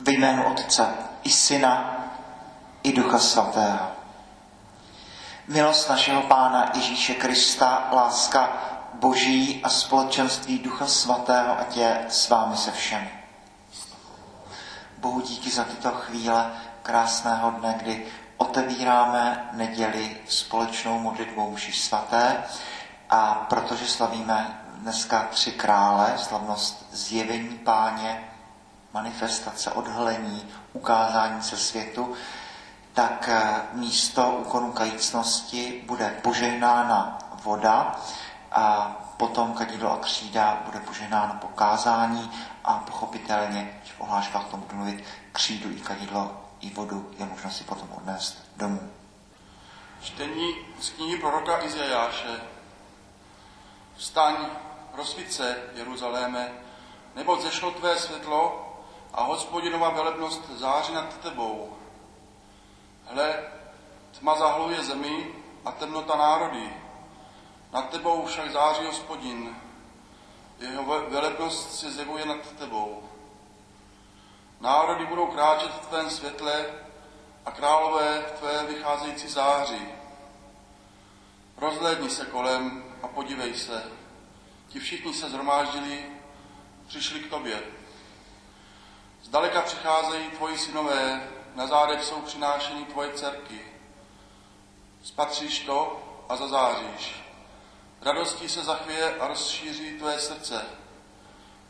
Ve jménu Otce i Syna i Ducha Svatého. Milost našeho Pána Ježíše Krista, láska Boží a společenství Ducha Svatého, ať je s vámi se všemi. Bohu díky za tyto chvíle krásného dne, kdy otevíráme neděli společnou modlitbou mši svaté a protože slavíme dneska tři krále, slavnost zjevení páně, manifestace, odhalení, ukázání se světu, tak eh, místo úkonu kajícnosti bude požehnána voda a potom kadidlo a křída bude požehnáno pokázání a pochopitelně, v ohláškách tomu budu mluvit, křídu i kadidlo i vodu je možno si potom odnést domů. Čtení z knihy proroka Izajáše. Vstaň, rozsvít se, Jeruzaléme, nebo zešlo tvé světlo a hospodinova velebnost září nad tebou. Hle, tma zahluje zemi a temnota národy. Nad tebou však září hospodin. Jeho velebnost se zjevuje nad tebou. Národy budou kráčet v tvém světle a králové v tvé vycházející září. Rozhlédni se kolem a podívej se. Ti všichni se zhromáždili, přišli k tobě. Zdaleka přicházejí tvoji synové, na zádech jsou přinášení tvoje dcerky. Spatříš to a zazáříš. Radostí se zachvěje a rozšíří tvé srdce,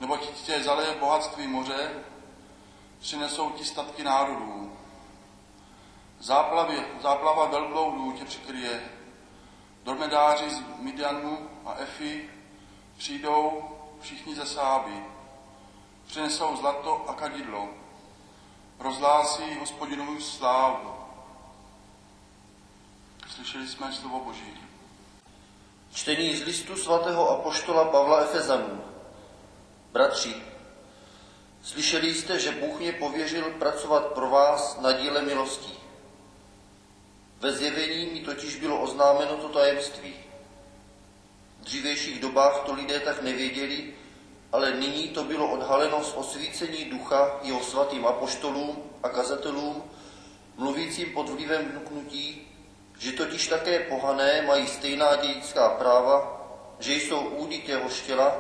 neboť tě zaleje bohatství moře, přinesou ti statky národů. Záplavě, záplava velbloudů tě přikryje. Dormedáři z Midianu a Efy přijdou všichni ze Sáby. Přinesou zlato a kadidlo. Rozhlásí hospodinovu slávu. Slyšeli jsme slovo Boží. Čtení z listu svatého apoštola Pavla Efezanů. Bratři, slyšeli jste, že Bůh mě pověřil pracovat pro vás na díle milostí. Ve zjevení mi totiž bylo oznámeno to tajemství. V dřívějších dobách to lidé tak nevěděli, ale nyní to bylo odhaleno z osvícení ducha jeho svatým apoštolům a kazatelům, mluvícím pod vlivem vnuknutí, že totiž také pohané mají stejná dědická práva, že jsou údy těho štěla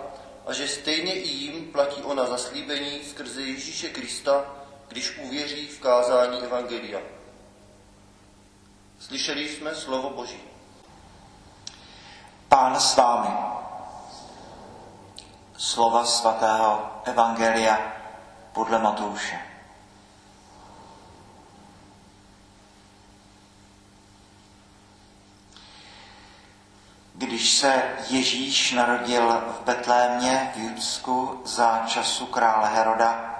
a že stejně i jim platí ona zaslíbení skrze Ježíše Krista, když uvěří v kázání Evangelia. Slyšeli jsme slovo Boží. Pán s vámi. Slova svatého Evangelia podle Matouše. Když se Ježíš narodil v Betlémě v Judsku za času krále Heroda,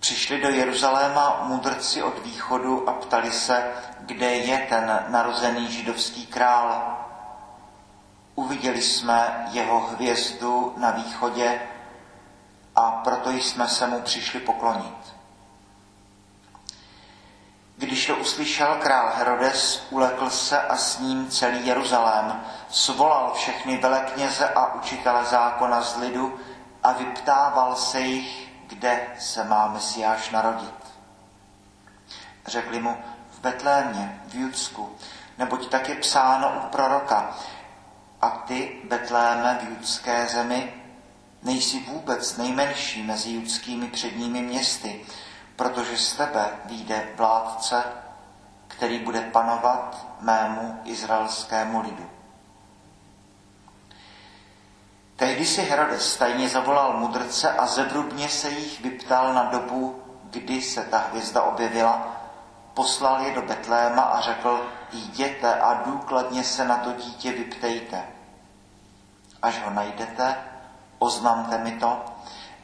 přišli do Jeruzaléma mudrci od východu a ptali se, kde je ten narozený židovský král. Uviděli jsme jeho hvězdu na východě a proto jsme se mu přišli poklonit. Když to uslyšel král Herodes, ulekl se a s ním celý Jeruzalém, svolal všechny velekněze a učitele zákona z lidu a vyptával se jich, kde se má Mesiáš narodit. Řekli mu, v Betlémě, v Judsku, neboť tak je psáno u proroka, a ty, Betléme v judské zemi, nejsi vůbec nejmenší mezi judskými předními městy, protože z tebe vyjde vládce, který bude panovat mému izraelskému lidu. Tehdy si Herodes tajně zavolal mudrce a zevrubně se jich vyptal na dobu, kdy se ta hvězda objevila, poslal je do Betléma a řekl, jděte a důkladně se na to dítě vyptejte. Až ho najdete, oznamte mi to,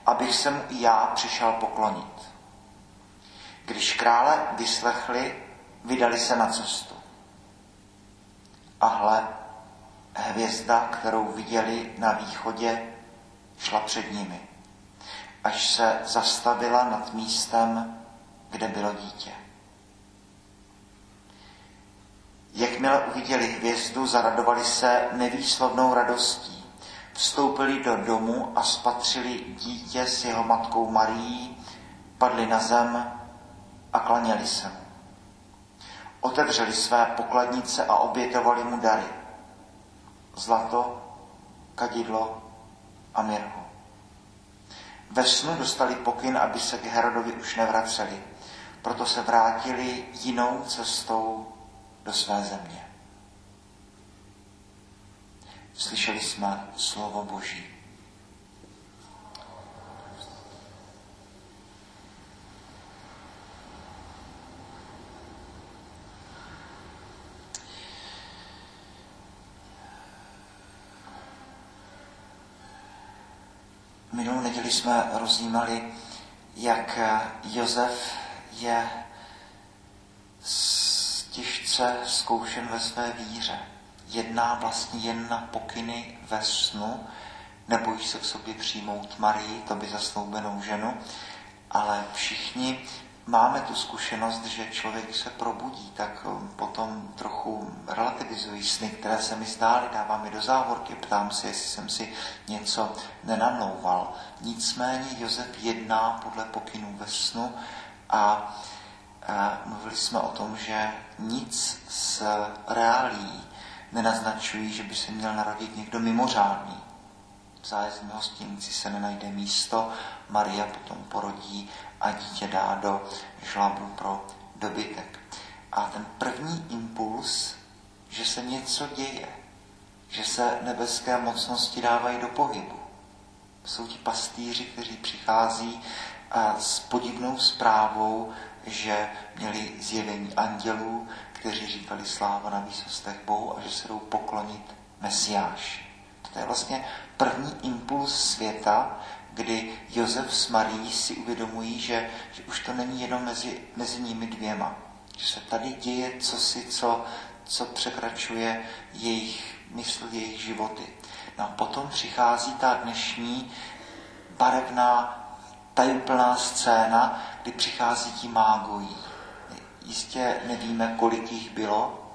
abych se mu i já přišel poklonit. Když krále vyslechli, vydali se na cestu. A hle, hvězda, kterou viděli na východě, šla před nimi, až se zastavila nad místem, kde bylo dítě. Jakmile uviděli hvězdu, zaradovali se nevýslovnou radostí. Vstoupili do domu a spatřili dítě s jeho matkou Marií padli na zem a klaněli se. Otevřeli své pokladnice a obětovali mu dary. Zlato, kadidlo a mirhu. Ve snu dostali pokyn, aby se k Herodovi už nevraceli, proto se vrátili jinou cestou do své země. Slyšeli jsme slovo Boží. Minulou neděli jsme rozjímali, jak Josef je těžce zkoušen ve své víře. Jedná vlastně jen na pokyny ve snu, nebojí se k sobě přijmout Marii, to by zasnoubenou ženu, ale všichni máme tu zkušenost, že člověk se probudí, tak um, potom trochu relativizují sny, které se mi zdály, dávám je do závorky, ptám se, jestli jsem si něco nenamlouval. Nicméně Josef jedná podle pokynů ve snu a, a mluvili jsme o tom, že nic z reálí nenaznačují, že by se měl narodit někdo mimořádný. V zájezdní hostinci se nenajde místo, Maria potom porodí a dítě dá do žlabu pro dobytek. A ten první impuls, že se něco děje, že se nebeské mocnosti dávají do pohybu. Jsou ti pastýři, kteří přichází s podivnou zprávou, že měli zjevení andělů, kteří říkali sláva na výsostech Bohu a že se jdou poklonit Mesiáš. To je vlastně první impuls světa, kdy Josef s Marí si uvědomují, že, že už to není jenom mezi, mezi nimi dvěma. Že se tady děje cosi, co, co překračuje jejich mysl, jejich životy. No a potom přichází ta dnešní barevná, tajuplná scéna, kdy přichází ti mágojí. Jistě nevíme, kolik jich bylo,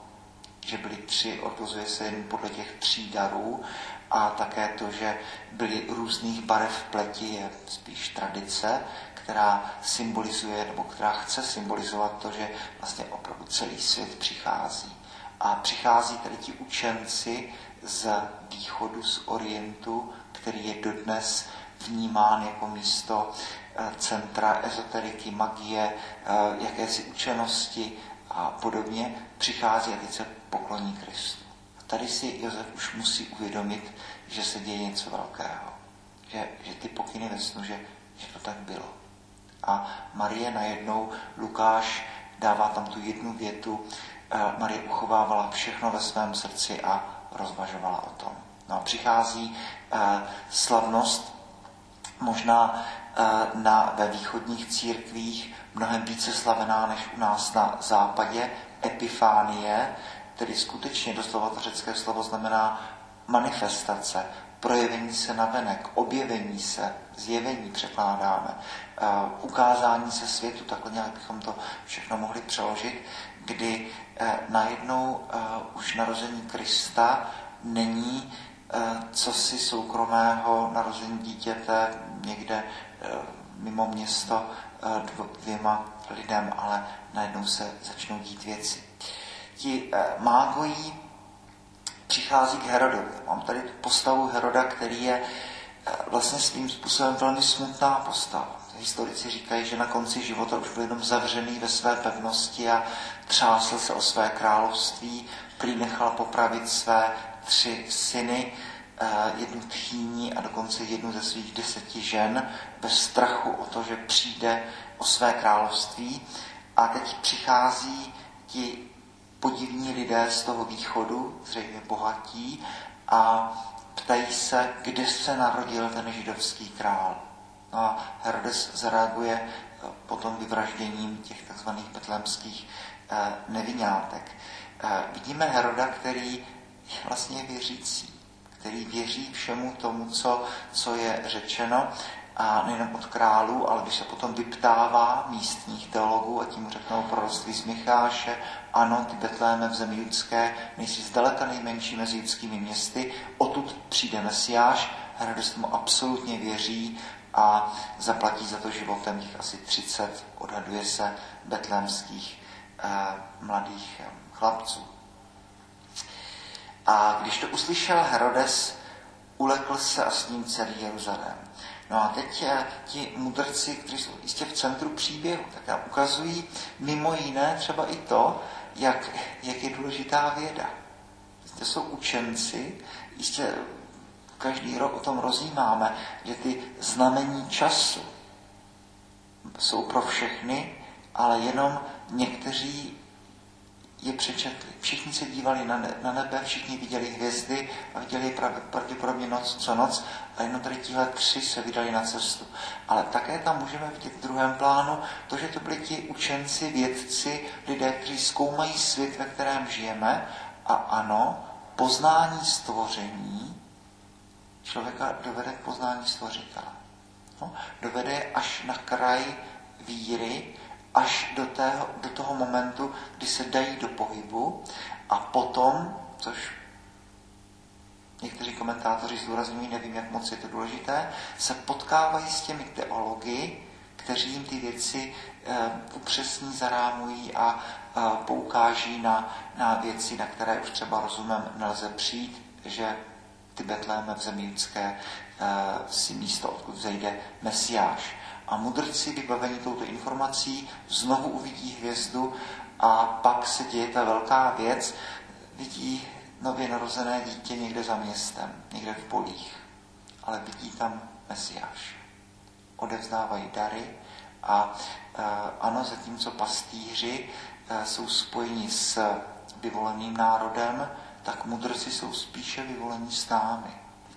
že byli tři, odvozuje se jen podle těch tří darů, a také to, že byly různých barev pleti, je spíš tradice, která symbolizuje, nebo která chce symbolizovat to, že vlastně opravdu celý svět přichází. A přichází tady ti učenci z východu, z orientu, který je dodnes vnímán jako místo eh, centra ezoteriky, magie, eh, jakési učenosti a podobně, přichází a teď se pokloní Kristu. Tady si Josef už musí uvědomit, že se děje něco velkého. Že, že ty pokyny ve snu, že, že to tak bylo. A Marie najednou, Lukáš dává tam tu jednu větu, eh, Marie uchovávala všechno ve svém srdci a rozvažovala o tom. No a přichází slavnost, možná eh, na, ve východních církvích mnohem více slavená než u nás na západě, Epifánie, tedy skutečně doslova to řecké slovo znamená manifestace, projevení se na venek, objevení se, zjevení překládáme, uh, ukázání se světu, takhle nějak bychom to všechno mohli přeložit, kdy uh, najednou už narození Krista není cosi soukromého narození dítěte někde mimo město dvěma lidem, ale najednou se začnou dít věci ti eh, mágojí přichází k Herodovi. Mám tady postavu Heroda, který je eh, vlastně svým způsobem velmi smutná postava. Historici říkají, že na konci života už byl jenom zavřený ve své pevnosti a třásl se o své království, prý nechal popravit své tři syny, eh, jednu tchýní a dokonce jednu ze svých deseti žen, bez strachu o to, že přijde o své království. A teď přichází ti podivní lidé z toho východu, zřejmě bohatí, a ptají se, kde se narodil ten židovský král. No a Herodes zareaguje eh, potom vyvražděním těch tzv. betlemských eh, nevinátek. Eh, vidíme Heroda, který je vlastně věřící, který věří všemu tomu, co, co je řečeno a nejen od králů, ale když se potom vyptává místních teologů a tím řeknou proroctví z Micháše, ano, ty Betléme v zemi judské nejsi zdaleka nejmenší mezi judskými městy, odtud přijde Mesiáš, Herodes tomu absolutně věří a zaplatí za to životem jich asi 30, odhaduje se, betlémských eh, mladých eh, chlapců. A když to uslyšel Herodes, ulekl se a s ním celý Jeruzalém. No a teď eh, ti mudrci, kteří jsou jistě v centru příběhu, tak nám ukazují mimo jiné třeba i to, jak, jak je důležitá věda. To jsou učenci, jistě každý rok o tom rozjímáme, že ty znamení času jsou pro všechny, ale jenom někteří je přečetli. Všichni se dívali na, na nebe, všichni viděli hvězdy a viděli pravděpodobně noc co noc a jenom tady tihle tři se vydali na cestu. Ale také tam můžeme vidět v druhém plánu to, že to byli ti učenci, vědci, lidé, kteří zkoumají svět, ve kterém žijeme a ano, poznání stvoření člověka dovede k poznání stvořitele. No, dovede až na kraj víry, až do, tého, do toho momentu, kdy se dají do pohybu a potom, což někteří komentátoři zdůrazňují, nevím, jak moc je to důležité, se potkávají s těmi teology, kteří jim ty věci e, upřesní, zarámují a e, poukáží na, na věci, na které už třeba rozumem nelze přijít, že ty Betléme v zemi judské e, si místo, odkud zejde Mesiáš. A mudrci vybavení touto informací znovu uvidí hvězdu a pak se děje ta velká věc, vidí nově narozené dítě někde za městem, někde v polích, ale vidí tam Mesiáš. Odevzdávají dary a e, ano, zatímco pastýři e, jsou spojeni s vyvoleným národem, tak mudrci jsou spíše vyvolení s námi.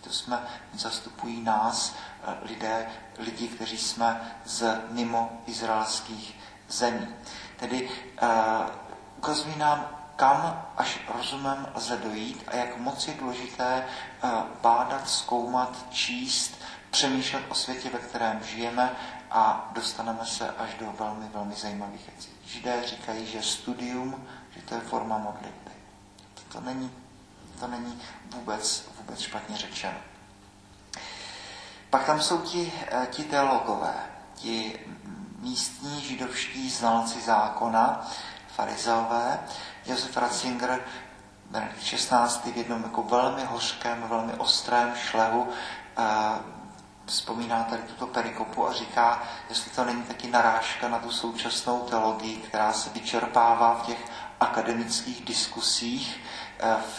To jsme, zastupují nás, eh, lidé, lidi, kteří jsme z mimo izraelských zemí. Tedy uh, ukazují nám, kam až rozumem lze dojít a jak moc je důležité uh, bádat, zkoumat, číst, přemýšlet o světě, ve kterém žijeme a dostaneme se až do velmi, velmi zajímavých věcí. Židé říkají, že studium, že to je forma modlitby. To není, to není vůbec špatně řečeno. Pak tam jsou ti, eh, ti teologové, ti místní židovští znalci zákona, farizeové. Josef Ratzinger, Benedikt XVI. v jednom jako velmi hořkém, velmi ostrém šlehu eh, vzpomíná tady tuto perikopu a říká, jestli to není taky narážka na tu současnou teologii, která se vyčerpává v těch akademických diskusích,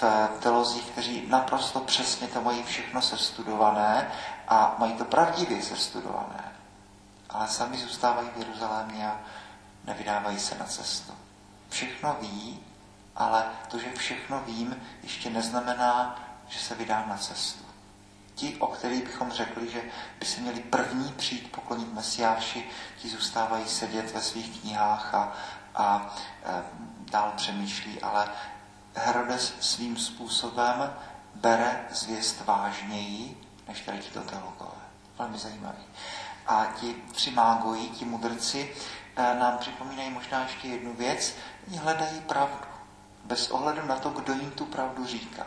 v telozích, kteří naprosto přesně to mají všechno sestudované a mají to pravdivě sestudované. Ale sami zůstávají v Jeruzalémě a nevydávají se na cestu. Všechno ví, ale to, že všechno vím, ještě neznamená, že se vydám na cestu. Ti, o kterých bychom řekli, že by se měli první přijít poklonit Mesiáši, ti zůstávají sedět ve svých knihách a, a e, dál přemýšlí, ale Herodes svým způsobem bere zvěst vážněji, než tady tito teologové. Velmi zajímavý. A ti tři mágoji, ti mudrci, eh, nám připomínají možná ještě jednu věc. Oni hledají pravdu. Bez ohledu na to, kdo jim tu pravdu říká.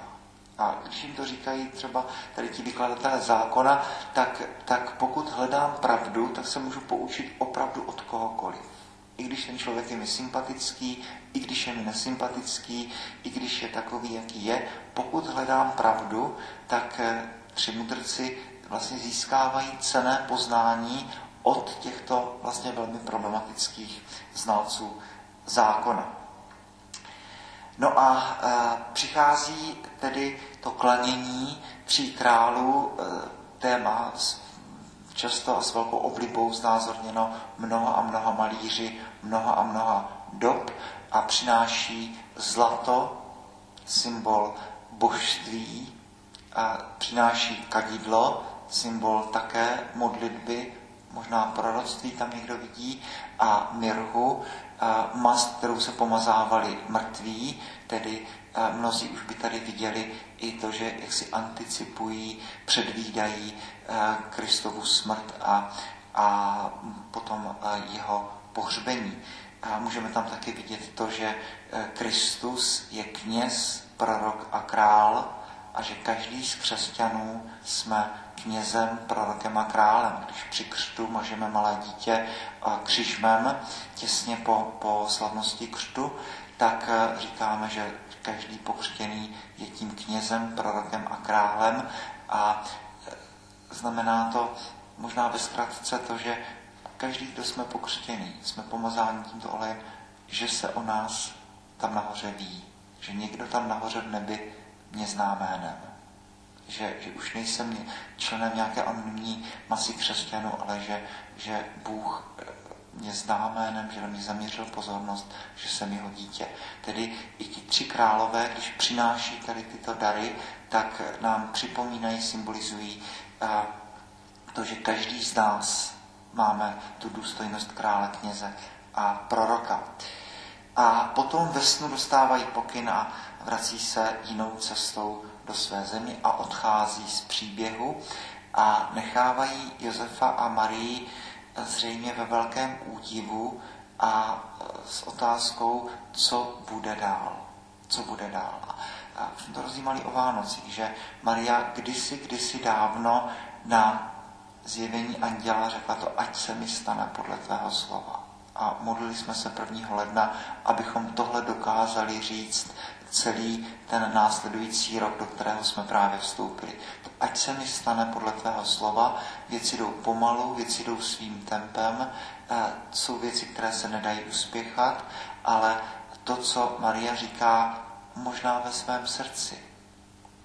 A když jim to říkají třeba tady ti vykladatelé zákona, tak, tak pokud hledám pravdu, tak se můžu poučit opravdu od kohokoliv i když ten člověk je mi sympatický, i když je mi nesympatický, i když je takový, jaký je, pokud hledám pravdu, tak eh, tři mudrci vlastně získávají cené poznání od těchto vlastně velmi problematických znalců zákona. No a e, přichází tedy to klanění tří králů, e, téma často a s velkou oblibou znázorněno mnoha a mnoha malíři, mnoha a mnoha dob a přináší zlato, symbol božství, a přináší kadidlo, symbol také modlitby, možná proroctví tam někdo vidí, a mirhu, a mast, kterou se pomazávali mrtví, tedy mnozí už by tady viděli i to, že jak si anticipují, předvídají Kristovu smrt a, a potom jeho pohřbení. A můžeme tam taky vidět to, že Kristus je kněz, prorok a král a že každý z křesťanů jsme knězem, prorokem a králem. Když při křtu mažeme malé dítě křižmem těsně po, po slavnosti křtu, tak eh, říkáme, že každý pokřtěný je tím knězem, prorokem a králem a eh, znamená to možná ve zkratce to, že každý, kdo jsme pokřtěný, jsme pomazáni tímto olejem, že se o nás tam nahoře ví, že někdo tam nahoře v nebi mě zná jménem. Že, že už nejsem členem nějaké anonymní masy křesťanů, ale že, že Bůh eh, mě zná jménem, že mě zaměřil pozornost, že jsem jeho dítě. Tedy i ti tři králové, když přináší tady tyto dary, tak nám připomínají, symbolizují uh, to, že každý z nás máme tu důstojnost krále, kněze a proroka. A potom ve snu dostávají pokyn a vrací se jinou cestou do své země a odchází z příběhu a nechávají Josefa a Marii zřejmě ve velkém údivu a s otázkou, co bude dál. Co bude dál. A jsme to rozjímali o Vánocích, že Maria kdysi, kdysi dávno na zjevení anděla řekla to, ať se mi stane podle tvého slova. A modlili jsme se 1. ledna, abychom tohle dokázali říct celý ten následující rok, do kterého jsme právě vstoupili. Ať se mi stane podle tvého slova, věci jdou pomalu, věci jdou svým tempem, eh, jsou věci, které se nedají uspěchat, ale to, co Maria říká možná ve svém srdci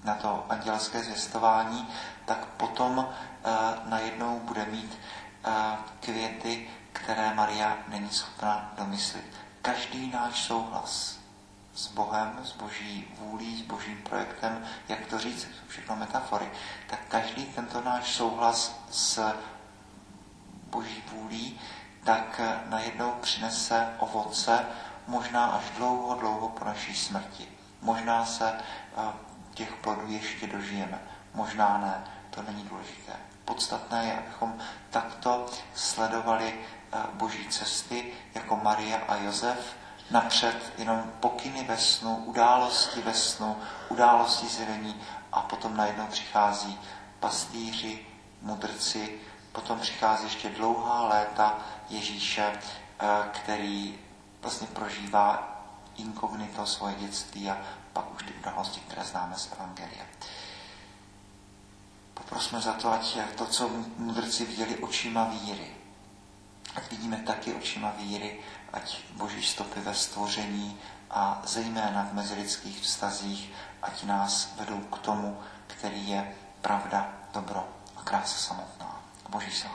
na to andělské zvěstování, tak potom eh, najednou bude mít eh, květy, které Maria není schopna domyslit. Každý náš souhlas s Bohem, s boží vůlí, s božím projektem, jak to říct, jsou všechno metafory, tak každý tento náš souhlas s boží vůlí, tak najednou přinese ovoce, možná až dlouho, dlouho po naší smrti. Možná se eh, těch plodů ještě dožijeme, možná ne, to není důležité. Podstatné je, abychom takto sledovali boží cesty jako Maria a Josef, napřed jenom pokyny ve snu, události ve snu, události zjevení a potom najednou přichází pastýři, mudrci, potom přichází ještě dlouhá léta Ježíše, eh, který vlastně prožívá inkognito svoje dětství a pak už ty události, které známe z Evangelia. Poprosme za to, ať to, co mudrci viděli očima víry, ať vidíme taky očima víry, ať boží stopy ve stvoření a zejména v mezilidských vztazích, ať nás vedou k tomu, který je pravda, dobro a krása samotná. Boží se